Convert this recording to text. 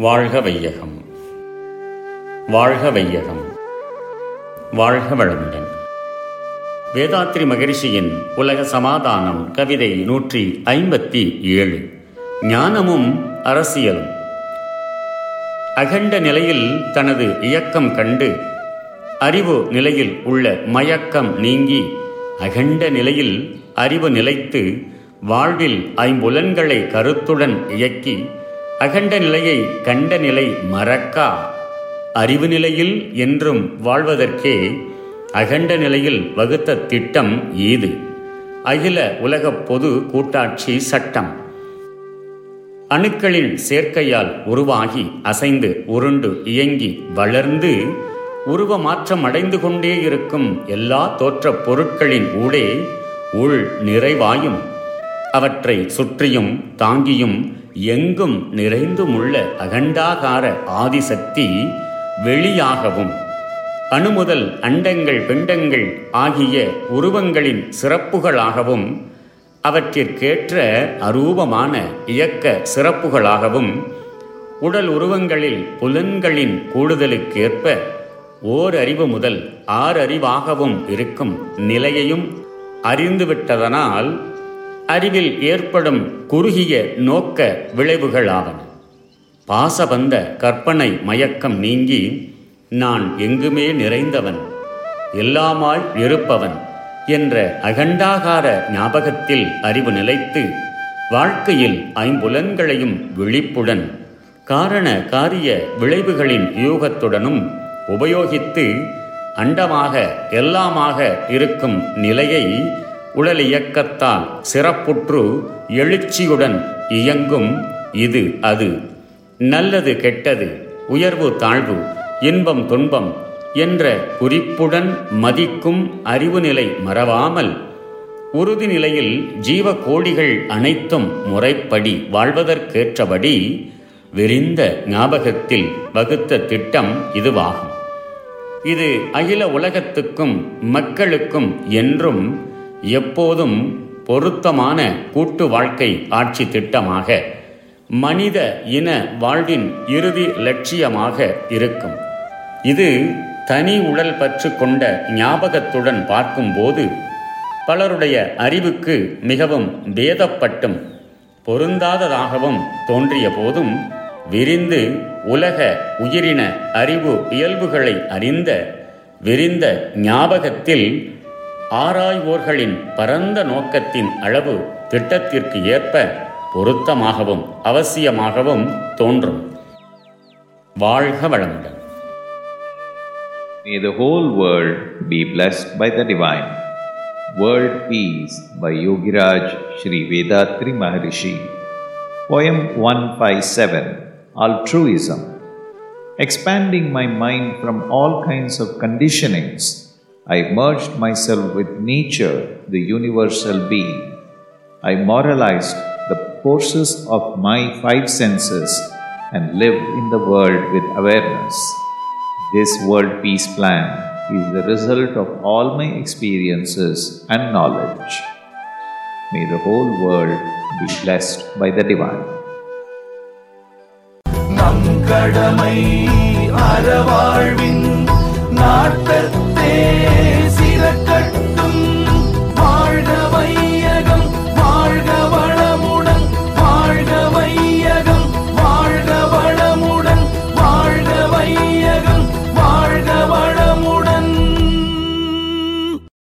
வாழ்க வையகம். வாழ்க வையகம். வாழ்க வளமுடன். வேதாத்ரி மகரிஷியின் உலக சமாதானம் கவிதை நூற்றி ஐம்பத்தி ஏழு. ஞானமும் அரசியலும். அகண்ட நிலையில் தனது இயக்கம் கண்டு அறிவு நிலையில் உள்ள மயக்கம் நீங்கி அகண்ட நிலையில் அறிவு நிலைத்து வாழ்வில் ஐம்புலன்களை கருத்துடன் இயக்கி அகண்ட நிலையை கண்ட நிலை மறக்கா? அறிவு நிலையில் என்றும் வாழ்வதற்கே அகண்ட நிலையில் வகுத்த திட்டம் ஈது அகில உலக பொது கூட்டாட்சி சட்டம். அணுக்களின் சேர்க்கையால் உருவாகி அசைந்து உருண்டு இயங்கி வளர்ந்து உருவ மாற்றம் அடைந்து கொண்டே இருக்கும் எல்லா தோற்றப் பொருட்களின் ஊடே உள் நிறைவாயும் அவற்றை சுற்றியும் தாங்கியும் எங்கும் நிறைந்துமுள்ள அகண்டாகார ஆதிசக்தி வெளியாகவும். அணுமுதல் அண்டங்கள் பிண்டங்கள் ஆகிய உருவங்களின் சிறப்புகளாகவும் அவற்றிற்கேற்ற அரூபமான இயக்க சிறப்புகளாகவும் உடல் உருவங்களில் புலன்களின் கூடுதலுக்கேற்ப ஓர் அறிவு முதல் ஆறறிவாகவும் இருக்கும் நிலையையும் அறிந்துவிட்டதனால் அறிவில் ஏற்படும் குறுகிய நோக்க விளைவுகளாவன. பாசபந்த கற்பனை மயக்கம் நீங்கி நான் எங்குமே நிறைந்தவன் எல்லாமாய் இருப்பவன் என்ற அகண்டாகார ஞாபகத்தில் அறிவு நிலைத்து வாழ்க்கையில் ஐம்புலன்களையும் விழிப்புடன் காரண காரிய விளைவுகளின் யூகத்துடனும் உபயோகித்து அண்டமாக எல்லாமாக இருக்கும் நிலையை உடல் இயக்கத்தால் சிறப்புற்று எழுச்சியுடன் இயங்கும் இது அது. நல்லது கெட்டது உயர்வு தாழ்வு இன்பம் துன்பம் என்ற குறிப்புடன் மதிக்கும் அறிவு நிலை மறவாமல் உறுதி நிலையில் ஜீவ கோடிகள் அனைத்தும் முறைப்படி வாழ்வதற்கேற்றபடி விரிந்த ஞாபகத்தில் வகுத்த திட்டம் இதுவாகும். இது அகில உலகத்துக்கும் மக்களுக்கும் என்றும் எப்போதும் பொருத்தமான கூட்டு வாழ்க்கை ஆட்சி திட்டமாக மனித இன வாழ்வின் இறுதி லட்சியமாக இருக்கும். இது தனி உடல் பற்று கொண்ட ஞாபகத்துடன் பார்க்கும்போது பலருடைய அறிவுக்கு மிகவும் பேதப்பட்டும் பொருந்தாததாகவும் தோன்றிய போதும் விரிந்து உலக உயிரின அறிவு இயல்புகளை அறிந்த விரிந்த ஞாபகத்தில் ஆராய்வோர்களின் பரந்த நோக்கத்தின் அளவு திட்டத்திற்கு ஏற்ப பொருத்தமாகவும் அவசியமாகவும் தோன்றும் வாழ்க வளமுடன் May the whole world be blessed by the Divine. World Peace by Yogiraj Sri Vedatri Maharishi. Poem 157 Altruism. Expanding my mind from all kinds of conditionings, I merged myself with nature, the universal being. I moralized the forces of my five senses and lived in the world with awareness. This world peace plan is the result of all my experiences and knowledge. May the whole world be blessed by the Divine. நம் கடமை அறவாழ்வின் yeah.